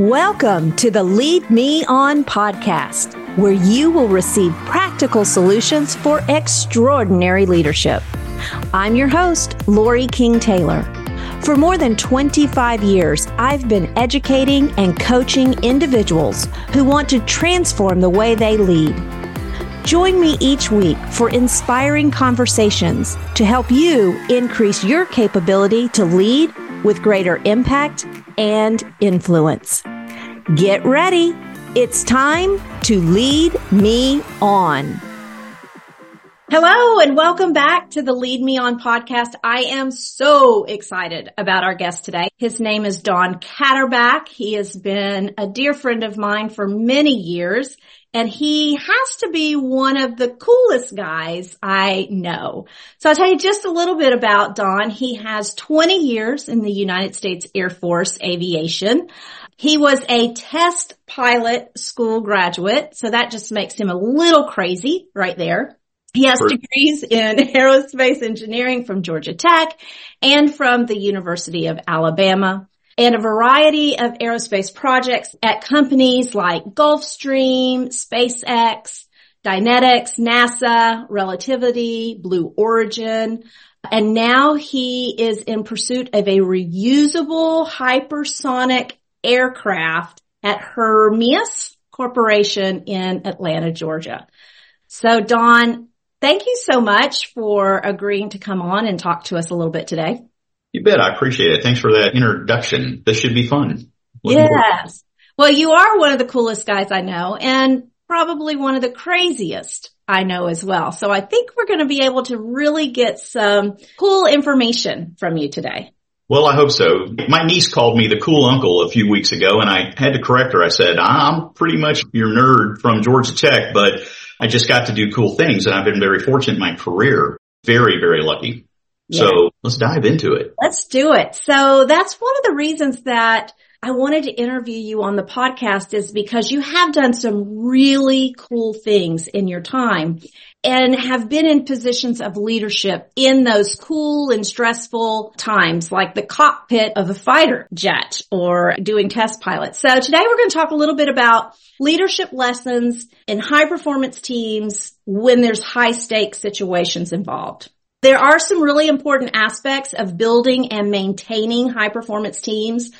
Welcome to the Lead Me On podcast, where you will receive practical solutions for extraordinary leadership. I'm your host, Lori King Taylor. For more than 25 years, I've been educating and coaching individuals who want to transform the way they lead. Join me each week for inspiring conversations to help you increase your capability to lead with greater impact and influence. Get ready. It's time to lead me on. Hello and welcome back to the Lead Me On podcast. I am so excited about our guest today. His name is Don Kaderbek. He has been a dear friend of mine for many years and he has to be one of the coolest guys I know. So I'll tell you just a little bit about Don. He has 20 years in the United States Air Force aviation. He was a test pilot school graduate, so that just makes him a little crazy right there. He has degrees in aerospace engineering from Georgia Tech and from the University of Alabama and a variety of aerospace projects at companies like Gulfstream, SpaceX, Dynetics, NASA, Relativity, Blue Origin. And now he is in pursuit of a reusable hypersonic aircraft at Hermeus Corporation in Atlanta, Georgia. So Don, thank you so much for agreeing to come on and talk to us a little bit today. You bet. I appreciate it. Thanks for that introduction. This should be fun. Looking yes. Well, you are one of the coolest guys I know and probably one of the craziest I know as well. So I think we're going to be able to really get some cool information from you today. Well, I hope so. My niece called me the cool uncle a few weeks ago and I had to correct her. I said, I'm pretty much your nerd from Georgia Tech, but I just got to do cool things and I've been very fortunate in my career. Very, very lucky. Yeah. So let's dive into it. Let's do it. So that's one of the reasons that I wanted to interview you on the podcast is because you have done some really cool things in your time and have been in positions of leadership in those cool and stressful times like the cockpit of a fighter jet or doing test pilots. So today we're going to talk a little bit about leadership lessons in high performance teams when there's high stakes situations involved. There are some really important aspects of building and maintaining high performance teams,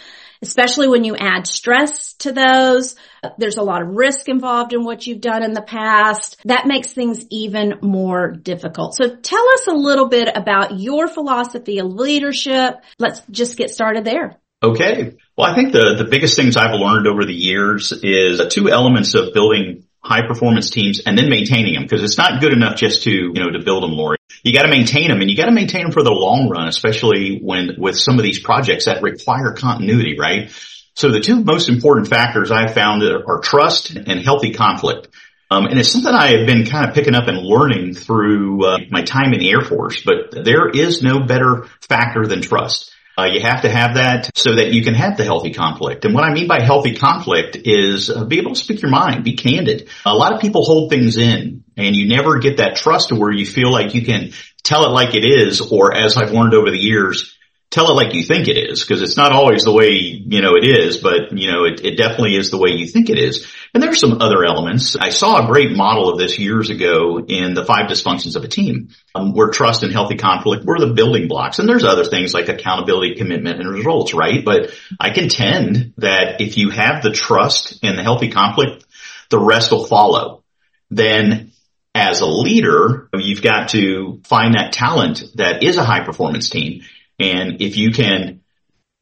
especially when you add stress to those. There's a lot of risk involved in what you've done in the past. That makes things even more difficult. So tell us a little bit about your philosophy of leadership. Let's just get started there. Okay. Well, I think the, the biggest things I've learned over the years is two elements of building high performance teams and then maintaining them because it's not good enough just to, you know, to build them, Lori you got to maintain them and you got to maintain them for the long run, especially when with some of these projects that require continuity, right? So the two most important factors I've found are trust and healthy conflict. Um, and it's something I have been kind of picking up and learning through uh, my time in the Air Force, but there is no better factor than trust. Uh, you have to have that so that you can have the healthy conflict. And what I mean by healthy conflict is uh, be able to speak your mind, be candid. A lot of people hold things in and you never get that trust to where you feel like you can tell it like it is or as I've learned over the years, tell it like you think it is because it's not always the way, you know, it is, but you know, it, it definitely is the way you think it is. And there's some other elements. I saw a great model of this years ago in the five dysfunctions of a team um, where trust and healthy conflict were the building blocks. And there's other things like accountability, commitment and results, right? But I contend that if you have the trust and the healthy conflict, the rest will follow. Then as a leader, you've got to find that talent that is a high performance team and if you can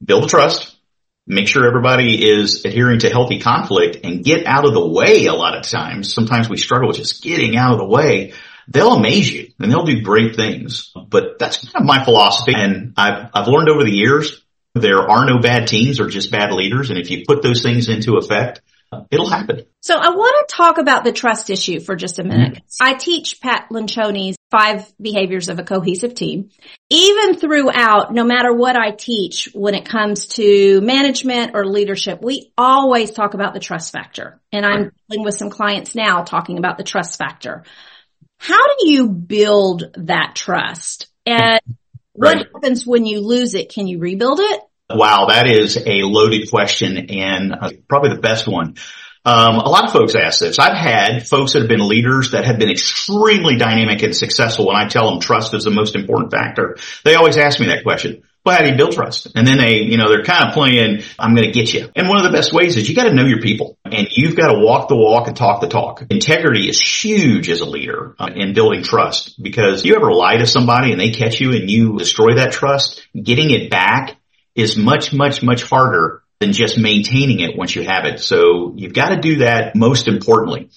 build a trust, make sure everybody is adhering to healthy conflict and get out of the way a lot of times. Sometimes we struggle with just getting out of the way. They'll amaze you and they'll do great things. But that's kind of my philosophy. And I've, I've learned over the years, there are no bad teams or just bad leaders. And if you put those things into effect, it'll happen. So I want to talk about the trust issue for just a minute. Mm-hmm. I teach Pat Lencioni's five behaviors of a cohesive team. Even throughout, no matter what I teach when it comes to management or leadership, we always talk about the trust factor. And I'm dealing with some clients now talking about the trust factor. How do you build that trust? And what happens when you lose it? Can you rebuild it? Wow, that is a loaded question and uh, probably the best one. Um, a lot of folks ask this. I've had folks that have been leaders that have been extremely dynamic and successful. When I tell them trust is the most important factor, they always ask me that question. Well, how do you build trust? And then they, you know, they're kind of playing, I'm going to get you. And one of the best ways is you got to know your people and you've got to walk the walk and talk the talk. Integrity is huge as a leader uh, in building trust because you ever lie to somebody and they catch you and you destroy that trust, getting it back is much, much, much harder than just maintaining it once you have it. So you've got to do that most importantly.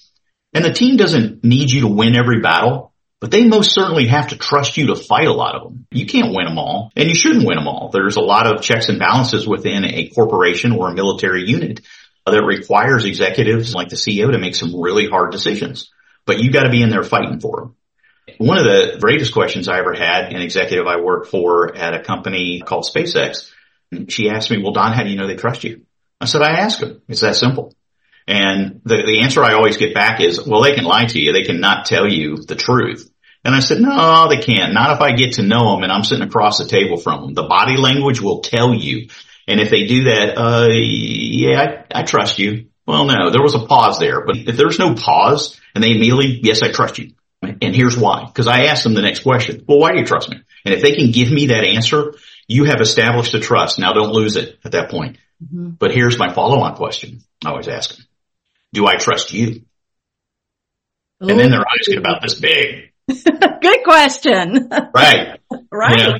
And the team doesn't need you to win every battle, but they most certainly have to trust you to fight a lot of them. You can't win them all and you shouldn't win them all. There's a lot of checks and balances within a corporation or a military unit that requires executives like the CEO to make some really hard decisions, but you got to be in there fighting for them. One of the greatest questions I ever had, an executive I worked for at a company called SpaceX, she asked me, well, Don, how do you know they trust you? I said, I ask them. It's that simple. And the, the answer I always get back is, well, they can lie to you. They can not tell you the truth. And I said, no, they can't. Not if I get to know them and I'm sitting across the table from them. The body language will tell you. And if they do that, uh, yeah, I, I trust you. Well, no, there was a pause there, but if there's no pause and they immediately, yes, I trust you. And here's why. Cause I asked them the next question. Well, why do you trust me? And if they can give me that answer, you have established a trust. Now don't lose it at that point. Mm-hmm. But here's my follow on question. I always ask them. Do I trust you? Ooh. And then their eyes get about this big. Good question. Right. right. You know,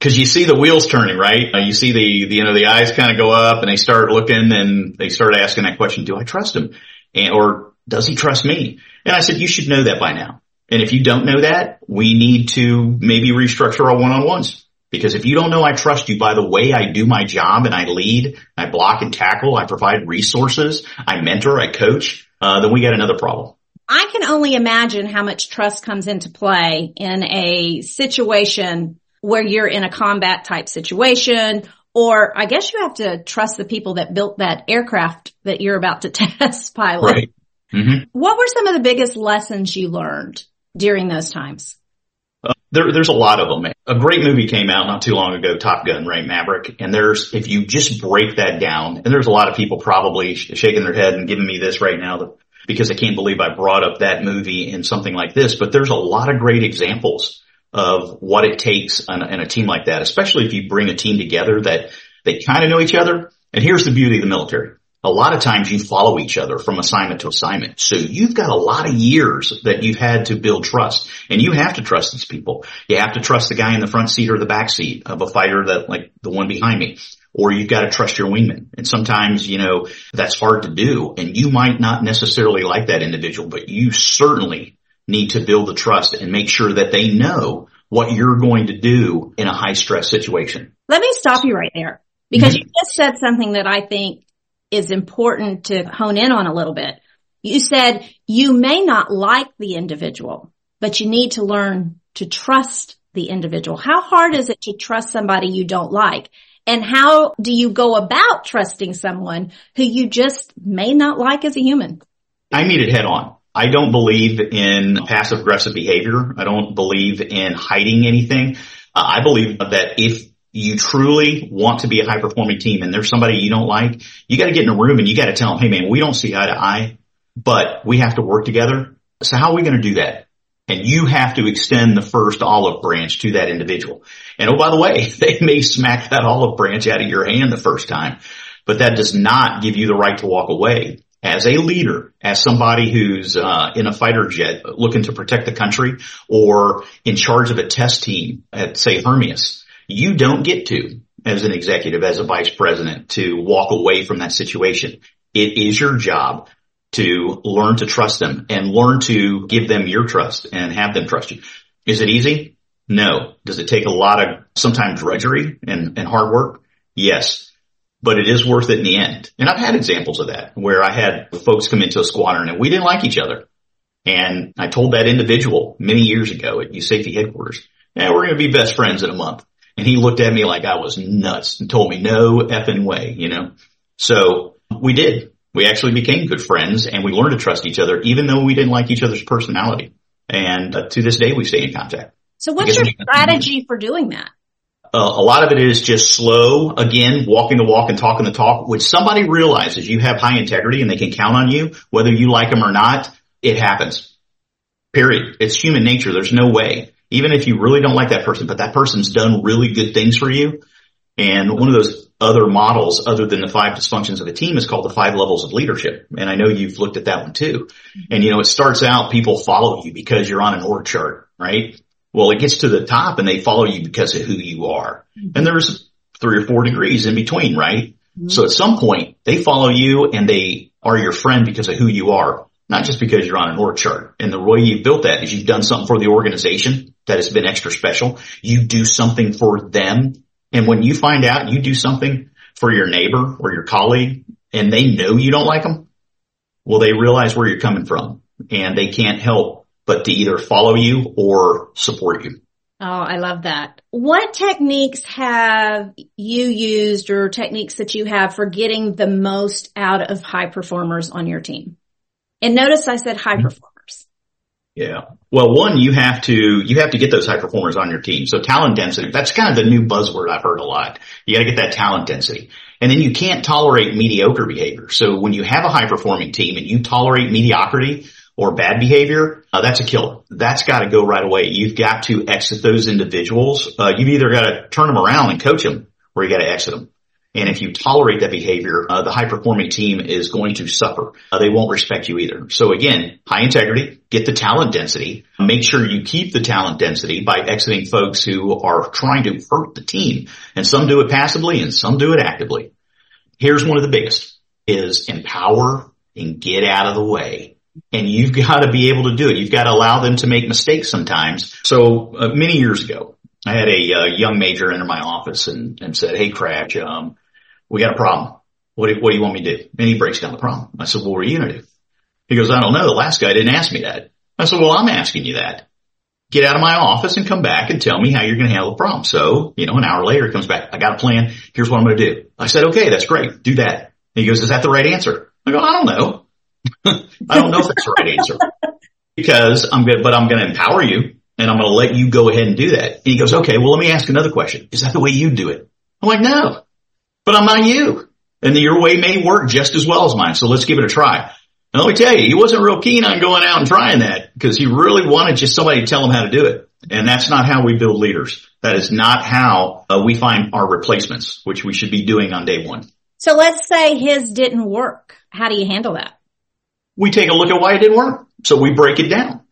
Cause you see the wheels turning, right? Uh, you see the, the, you know, the eyes kind of go up and they start looking and they start asking that question, do I trust him? And, or does he trust me? And I said, you should know that by now. And if you don't know that, we need to maybe restructure our one-on-ones. Because if you don't know I trust you by the way I do my job and I lead, I block and tackle, I provide resources, I mentor, I coach, uh, then we got another problem. I can only imagine how much trust comes into play in a situation where you're in a combat type situation or I guess you have to trust the people that built that aircraft that you're about to test pilot. Right. Mm-hmm. What were some of the biggest lessons you learned during those times? Uh, there, there's a lot of them. A great movie came out not too long ago, Top Gun, right? Maverick. And there's, if you just break that down, and there's a lot of people probably shaking their head and giving me this right now because I can't believe I brought up that movie in something like this, but there's a lot of great examples of what it takes in a team like that, especially if you bring a team together that they kind of know each other. And here's the beauty of the military a lot of times you follow each other from assignment to assignment. So you've got a lot of years that you've had to build trust and you have to trust these people. You have to trust the guy in the front seat or the back seat of a fighter that like the one behind me. Or you've got to trust your wingman. And sometimes, you know, that's hard to do and you might not necessarily like that individual, but you certainly need to build the trust and make sure that they know what you're going to do in a high stress situation. Let me stop you right there because mm-hmm. you just said something that I think is important to hone in on a little bit. You said you may not like the individual, but you need to learn to trust the individual. How hard is it to trust somebody you don't like? And how do you go about trusting someone who you just may not like as a human? I meet it head on. I don't believe in passive aggressive behavior. I don't believe in hiding anything. Uh, I believe that if you truly want to be a high performing team and there's somebody you don't like, you got to get in a room and you got to tell them, Hey man, we don't see eye to eye, but we have to work together. So how are we going to do that? And you have to extend the first olive branch to that individual. And oh, by the way, they may smack that olive branch out of your hand the first time, but that does not give you the right to walk away. As a leader, as somebody who's uh, in a fighter jet looking to protect the country or in charge of a test team at say Hermeus, you don't get to as an executive, as a vice president to walk away from that situation. It is your job to learn to trust them and learn to give them your trust and have them trust you. Is it easy? No. Does it take a lot of sometimes drudgery and, and hard work? Yes. But it is worth it in the end. And I've had examples of that where I had folks come into a squadron and we didn't like each other. And I told that individual many years ago at USAFE headquarters, yeah, we're going to be best friends in a month. And he looked at me like I was nuts and told me no effing way, you know? So we did. We actually became good friends and we learned to trust each other even though we didn't like each other's personality. And uh, to this day we stay in contact. So what's your strategy for doing that? Uh, a lot of it is just slow, again, walking the walk and talking the talk. When somebody realizes you have high integrity and they can count on you, whether you like them or not, it happens. Period. It's human nature. There's no way. Even if you really don't like that person, but that person's done really good things for you. And one of those other models other than the five dysfunctions of a team is called the five levels of leadership. And I know you've looked at that one too. And you know, it starts out people follow you because you're on an org chart, right? Well, it gets to the top and they follow you because of who you are. And there's three or four degrees in between, right? Mm-hmm. So at some point they follow you and they are your friend because of who you are, not just because you're on an org chart. And the way you built that is you've done something for the organization that has been extra special. You do something for them and when you find out you do something for your neighbor or your colleague and they know you don't like them, well, they realize where you're coming from and they can't help but to either follow you or support you. Oh, I love that. What techniques have you used or techniques that you have for getting the most out of high performers on your team? And notice I said high mm-hmm. performers. Yeah. Well, one, you have to, you have to get those high performers on your team. So talent density, that's kind of the new buzzword I've heard a lot. You got to get that talent density. And then you can't tolerate mediocre behavior. So when you have a high performing team and you tolerate mediocrity or bad behavior, uh, that's a killer. That's got to go right away. You've got to exit those individuals. Uh, you've either got to turn them around and coach them or you got to exit them. And if you tolerate that behavior, uh, the high performing team is going to suffer. Uh, they won't respect you either. So again, high integrity, get the talent density, make sure you keep the talent density by exiting folks who are trying to hurt the team. And some do it passively and some do it actively. Here's one of the biggest is empower and get out of the way. And you've got to be able to do it. You've got to allow them to make mistakes sometimes. So uh, many years ago, I had a uh, young major enter my office and, and said, Hey, Cratch, um, we got a problem. What do, what do you want me to do? And he breaks down the problem. I said, well, what are you going to do? He goes, I don't know. The last guy didn't ask me that. I said, well, I'm asking you that. Get out of my office and come back and tell me how you're going to handle the problem. So, you know, an hour later he comes back. I got a plan. Here's what I'm going to do. I said, okay, that's great. Do that. And he goes, is that the right answer? I go, I don't know. I don't know if that's the right answer because I'm good, but I'm going to empower you and I'm going to let you go ahead and do that. And he goes, okay, well, let me ask another question. Is that the way you do it? I'm like, no, but I'm not you. And your way may work just as well as mine. So let's give it a try. And let me tell you, he wasn't real keen on going out and trying that because he really wanted just somebody to tell him how to do it. And that's not how we build leaders. That is not how uh, we find our replacements, which we should be doing on day one. So let's say his didn't work. How do you handle that? We take a look at why it didn't work. So we break it down.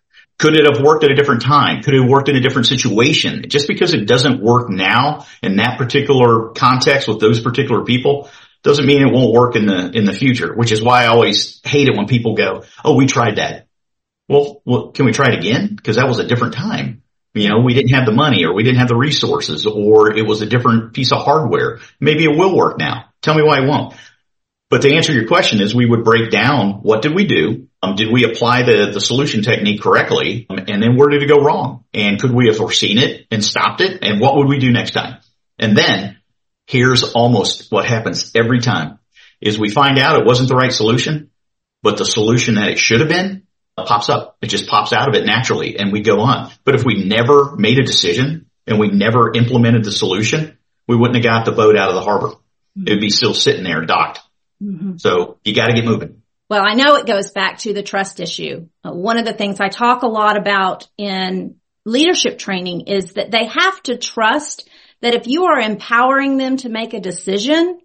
Could it have worked at a different time? Could it have worked in a different situation? Just because it doesn't work now in that particular context with those particular people doesn't mean it won't work in the, in the future, which is why I always hate it when people go, Oh, we tried that. Well, well can we try it again? Cause that was a different time. You know, we didn't have the money or we didn't have the resources or it was a different piece of hardware. Maybe it will work now. Tell me why it won't. But to answer your question is we would break down what did we do? Um, did we apply the, the solution technique correctly? Um, and then where did it go wrong? And could we have foreseen it and stopped it? And what would we do next time? And then here's almost what happens every time is we find out it wasn't the right solution, but the solution that it should have been pops up. It just pops out of it naturally and we go on. But if we never made a decision and we never implemented the solution, we wouldn't have got the boat out of the harbor. It would be still sitting there docked. Mm-hmm. So you got to get moving. Well, I know it goes back to the trust issue. Uh, one of the things I talk a lot about in leadership training is that they have to trust that if you are empowering them to make a decision,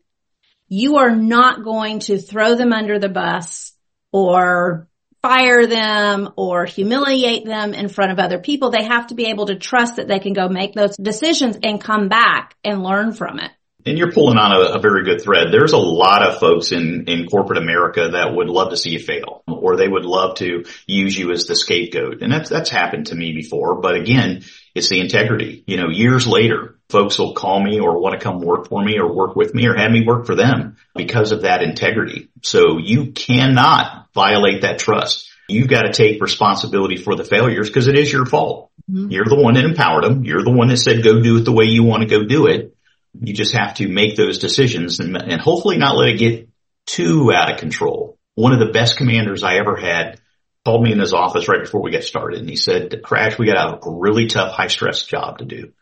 you are not going to throw them under the bus or fire them or humiliate them in front of other people. They have to be able to trust that they can go make those decisions and come back and learn from it and you're pulling on a, a, very good thread. There's a lot of folks in, in corporate America that would love to see you fail or they would love to use you as the scapegoat. And that's, that's happened to me before. But again, it's the integrity. You know, years later, folks will call me or want to come work for me or work with me or have me work for them because of that integrity. So you cannot violate that trust. You've got to take responsibility for the failures because it is your fault. Mm-hmm. You're the one that empowered them. You're the one that said, go do it the way you want to go do it. You just have to make those decisions and, and hopefully not let it get too out of control. One of the best commanders I ever had called me in his office right before we got started and he said, Crash, we got a really tough, high stress job to do.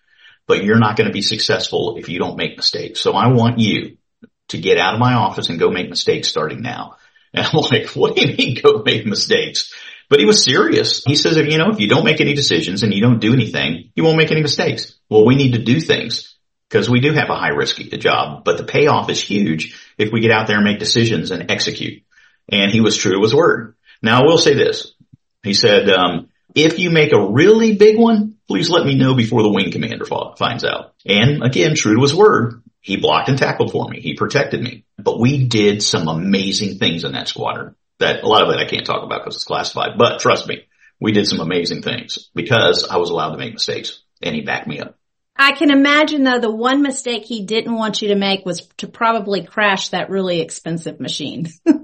but you're not going to be successful if you don't make mistakes. So I want you to get out of my office and go make mistakes starting now. And I'm like, what do you mean go make mistakes? But he was serious. He says, if you know, if you don't make any decisions and you don't do anything, you won't make any mistakes. Well, we need to do things because we do have a high risk job, but the payoff is huge if we get out there and make decisions and execute. And he was true to his word. Now I will say this. He said, um, if you make a really big one, please let me know before the wing commander finds out. And again, true to his word, he blocked and tackled for me. He protected me. But we did some amazing things in that squadron that a lot of it I can't talk about because it's classified, but trust me, we did some amazing things because I was allowed to make mistakes and he backed me up. I can imagine though the one mistake he didn't want you to make was to probably crash that really expensive machine.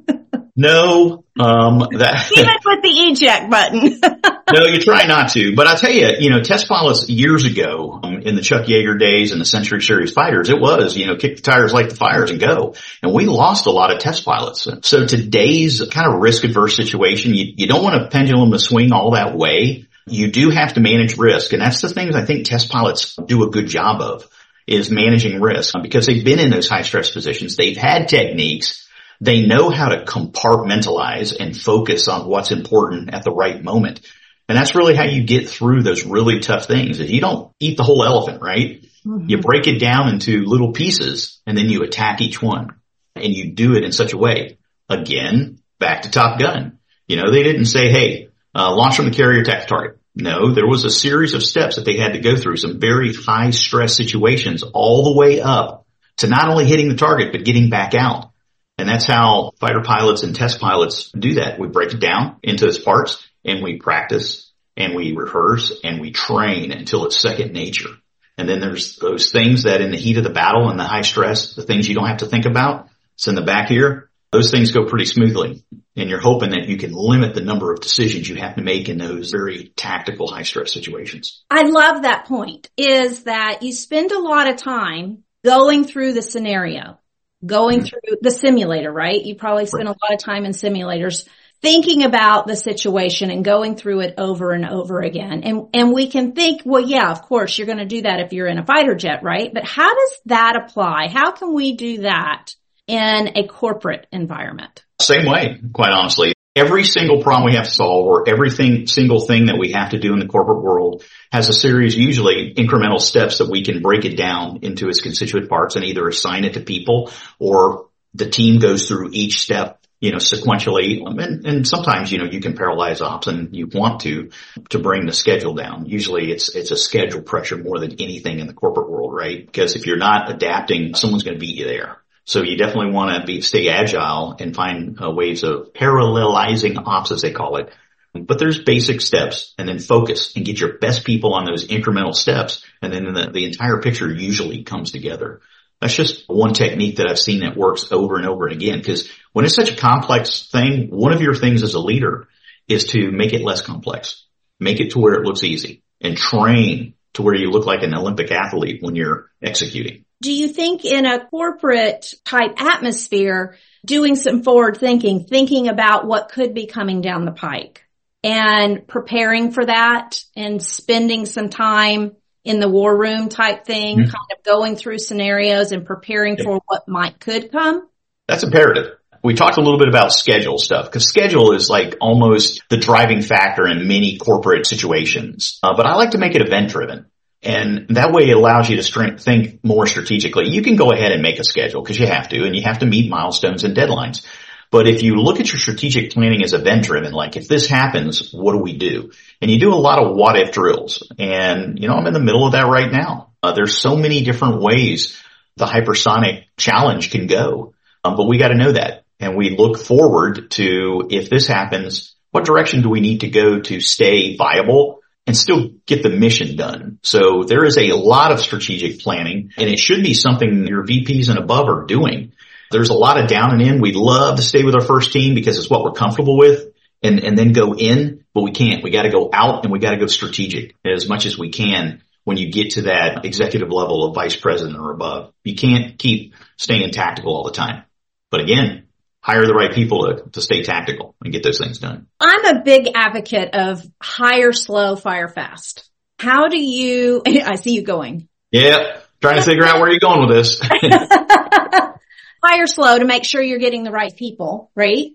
No, um, that even with the eject button. no, you try not to. But I tell you, you know, test pilots years ago um, in the Chuck Yeager days and the Century Series fighters, it was you know kick the tires, light the fires, and go. And we lost a lot of test pilots. So today's kind of risk adverse situation, you, you don't want a pendulum to swing all that way. You do have to manage risk, and that's the things I think test pilots do a good job of is managing risk because they've been in those high stress positions. They've had techniques they know how to compartmentalize and focus on what's important at the right moment. And that's really how you get through those really tough things is you don't eat the whole elephant, right? Mm-hmm. You break it down into little pieces and then you attack each one and you do it in such a way. Again, back to Top Gun. You know, they didn't say, Hey, uh, launch from the carrier, attack target. No, there was a series of steps that they had to go through, some very high stress situations all the way up to not only hitting the target, but getting back out. And that's how fighter pilots and test pilots do that. We break it down into its parts and we practice and we rehearse and we train until it's second nature. And then there's those things that in the heat of the battle and the high stress, the things you don't have to think about, it's in the back here. Those things go pretty smoothly. And you're hoping that you can limit the number of decisions you have to make in those very tactical high stress situations. I love that point is that you spend a lot of time going through the scenario going mm-hmm. through the simulator, right? You probably spend right. a lot of time in simulators thinking about the situation and going through it over and over again. And, and we can think, well, yeah, of course you're going to do that if you're in a fighter jet, right? But how does that apply? How can we do that in a corporate environment? Same way, quite honestly every single problem we have to solve or everything single thing that we have to do in the corporate world has a series, usually incremental steps that we can break it down into its constituent parts and either assign it to people or the team goes through each step you know, sequentially. And, and sometimes, you know, you can parallelize ops and you want to, to bring the schedule down. Usually it's, it's a schedule pressure more than anything in the corporate world, right? Because if you're not adapting, someone's going to beat you there. So you definitely want to be, stay agile and find uh, ways of parallelizing ops as they call it. But there's basic steps and then focus and get your best people on those incremental steps. And then the, the entire picture usually comes together. That's just one technique that I've seen that works over and over again. Cause when it's such a complex thing, one of your things as a leader is to make it less complex, make it to where it looks easy and train to where you look like an Olympic athlete when you're executing. Do you think in a corporate type atmosphere, doing some forward thinking, thinking about what could be coming down the pike and preparing for that and spending some time in the war room type thing, mm-hmm. kind of going through scenarios and preparing yeah. for what might could come? That's imperative. We talked a little bit about schedule stuff because schedule is like almost the driving factor in many corporate situations. Uh, but I like to make it event driven. And that way it allows you to think more strategically. You can go ahead and make a schedule because you have to and you have to meet milestones and deadlines. But if you look at your strategic planning as event driven, like if this happens, what do we do? And you do a lot of what if drills. And you know, I'm in the middle of that right now. Uh, there's so many different ways the hypersonic challenge can go. Um, but we got to know that. And we look forward to if this happens, what direction do we need to go to stay viable and still get the mission done. So there is a lot of strategic planning and it should be something your VPs and above are doing. There's a lot of down and in. We'd love to stay with our first team because it's what we're comfortable with and, and then go in, but we can't. We got to go out and we got to go strategic as much as we can when you get to that executive level of vice president or above. You can't keep staying tactical all the time. But again, hire the right people to, to stay tactical and get those things done. I'm a big advocate of hire slow, fire fast. How do you, I see you going. Yeah. Trying to figure out where you're going with this. Hire slow to make sure you're getting the right people, right?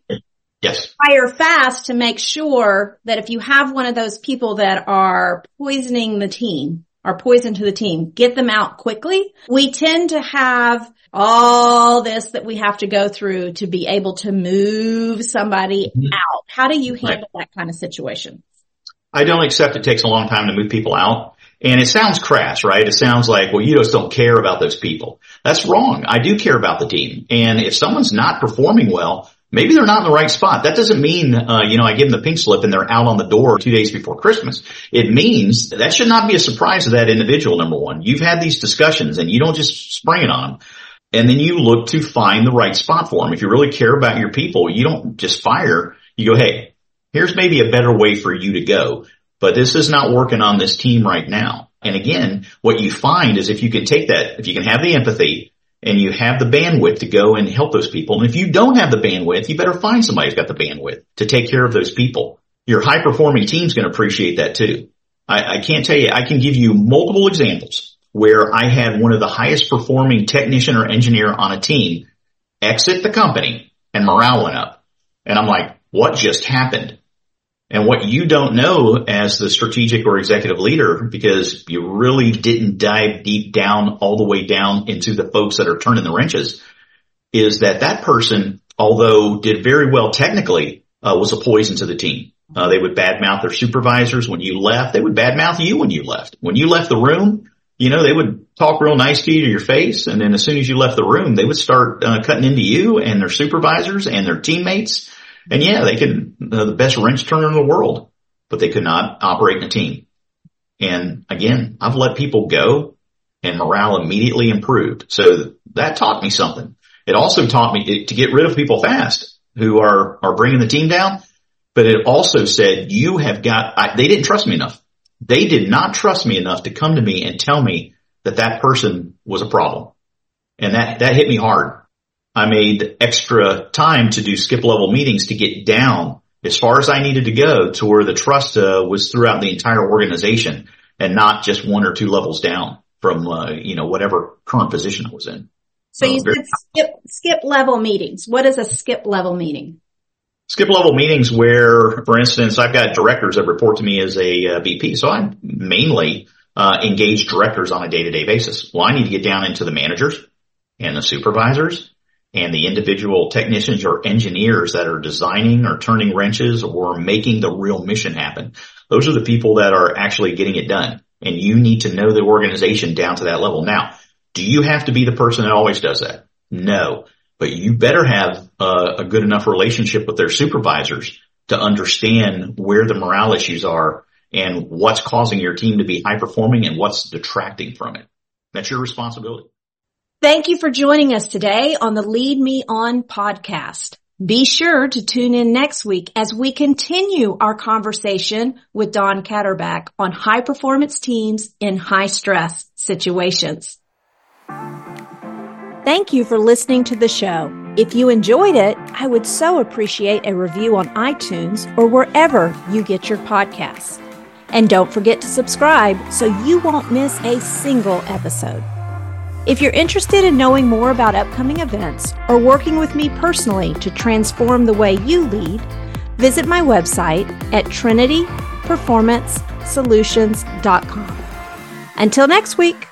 Yes. Hire fast to make sure that if you have one of those people that are poisoning the team, are poison to the team, get them out quickly. We tend to have all this that we have to go through to be able to move somebody mm-hmm. out. How do you handle right. that kind of situation? I don't accept it takes a long time to move people out. And it sounds crass, right? It sounds like, well, you just don't care about those people. That's wrong. I do care about the team. And if someone's not performing well, maybe they're not in the right spot. That doesn't mean, uh, you know, I give them the pink slip and they're out on the door two days before Christmas. It means that should not be a surprise to that individual, number one. You've had these discussions and you don't just spring it on them. And then you look to find the right spot for them. If you really care about your people, you don't just fire. You go, hey, here's maybe a better way for you to go but this is not working on this team right now. And again, what you find is if you can take that, if you can have the empathy and you have the bandwidth to go and help those people. And if you don't have the bandwidth, you better find somebody who's got the bandwidth to take care of those people. Your high performing team's going to appreciate that too. I, I can't tell you, I can give you multiple examples where I had one of the highest performing technician or engineer on a team exit the company and morale went up. And I'm like, what just happened? And what you don't know as the strategic or executive leader, because you really didn't dive deep down all the way down into the folks that are turning the wrenches, is that that person, although did very well technically, uh, was a poison to the team. Uh, they would badmouth their supervisors when you left. They would badmouth you when you left. When you left the room, you know, they would talk real nice to you to your face. And then as soon as you left the room, they would start uh, cutting into you and their supervisors and their teammates and yeah, they could, uh, the best wrench turner in the world, but they could not operate in a team. And again, I've let people go and morale immediately improved. So that taught me something. It also taught me to get rid of people fast who are, are bringing the team down. But it also said you have got, I, they didn't trust me enough. They did not trust me enough to come to me and tell me that that person was a problem. And that, that hit me hard I made extra time to do skip level meetings to get down as far as I needed to go to where the trust uh, was throughout the entire organization and not just one or two levels down from, uh, you know, whatever current position I was in. So you said skip, skip level meetings. What is a skip level meeting? Skip level meetings where, for instance, I've got directors that report to me as a uh, VP. So I mainly uh, engage directors on a day to day basis. Well, I need to get down into the managers and the supervisors and the individual technicians or engineers that are designing or turning wrenches or making the real mission happen. Those are the people that are actually getting it done. And you need to know the organization down to that level. Now, do you have to be the person that always does that? No, but you better have a, a good enough relationship with their supervisors to understand where the morale issues are and what's causing your team to be high performing and what's detracting from it. That's your responsibility. Thank you for joining us today on the Lead Me On podcast. Be sure to tune in next week as we continue our conversation with Don Kaderbek on high performance teams in high stress situations. Thank you for listening to the show. If you enjoyed it, I would so appreciate a review on iTunes or wherever you get your podcasts. And don't forget to subscribe so you won't miss a single episode. If you're interested in knowing more about upcoming events or working with me personally to transform the way you lead, visit my website at trinityperformancesolutions.com. Until next week.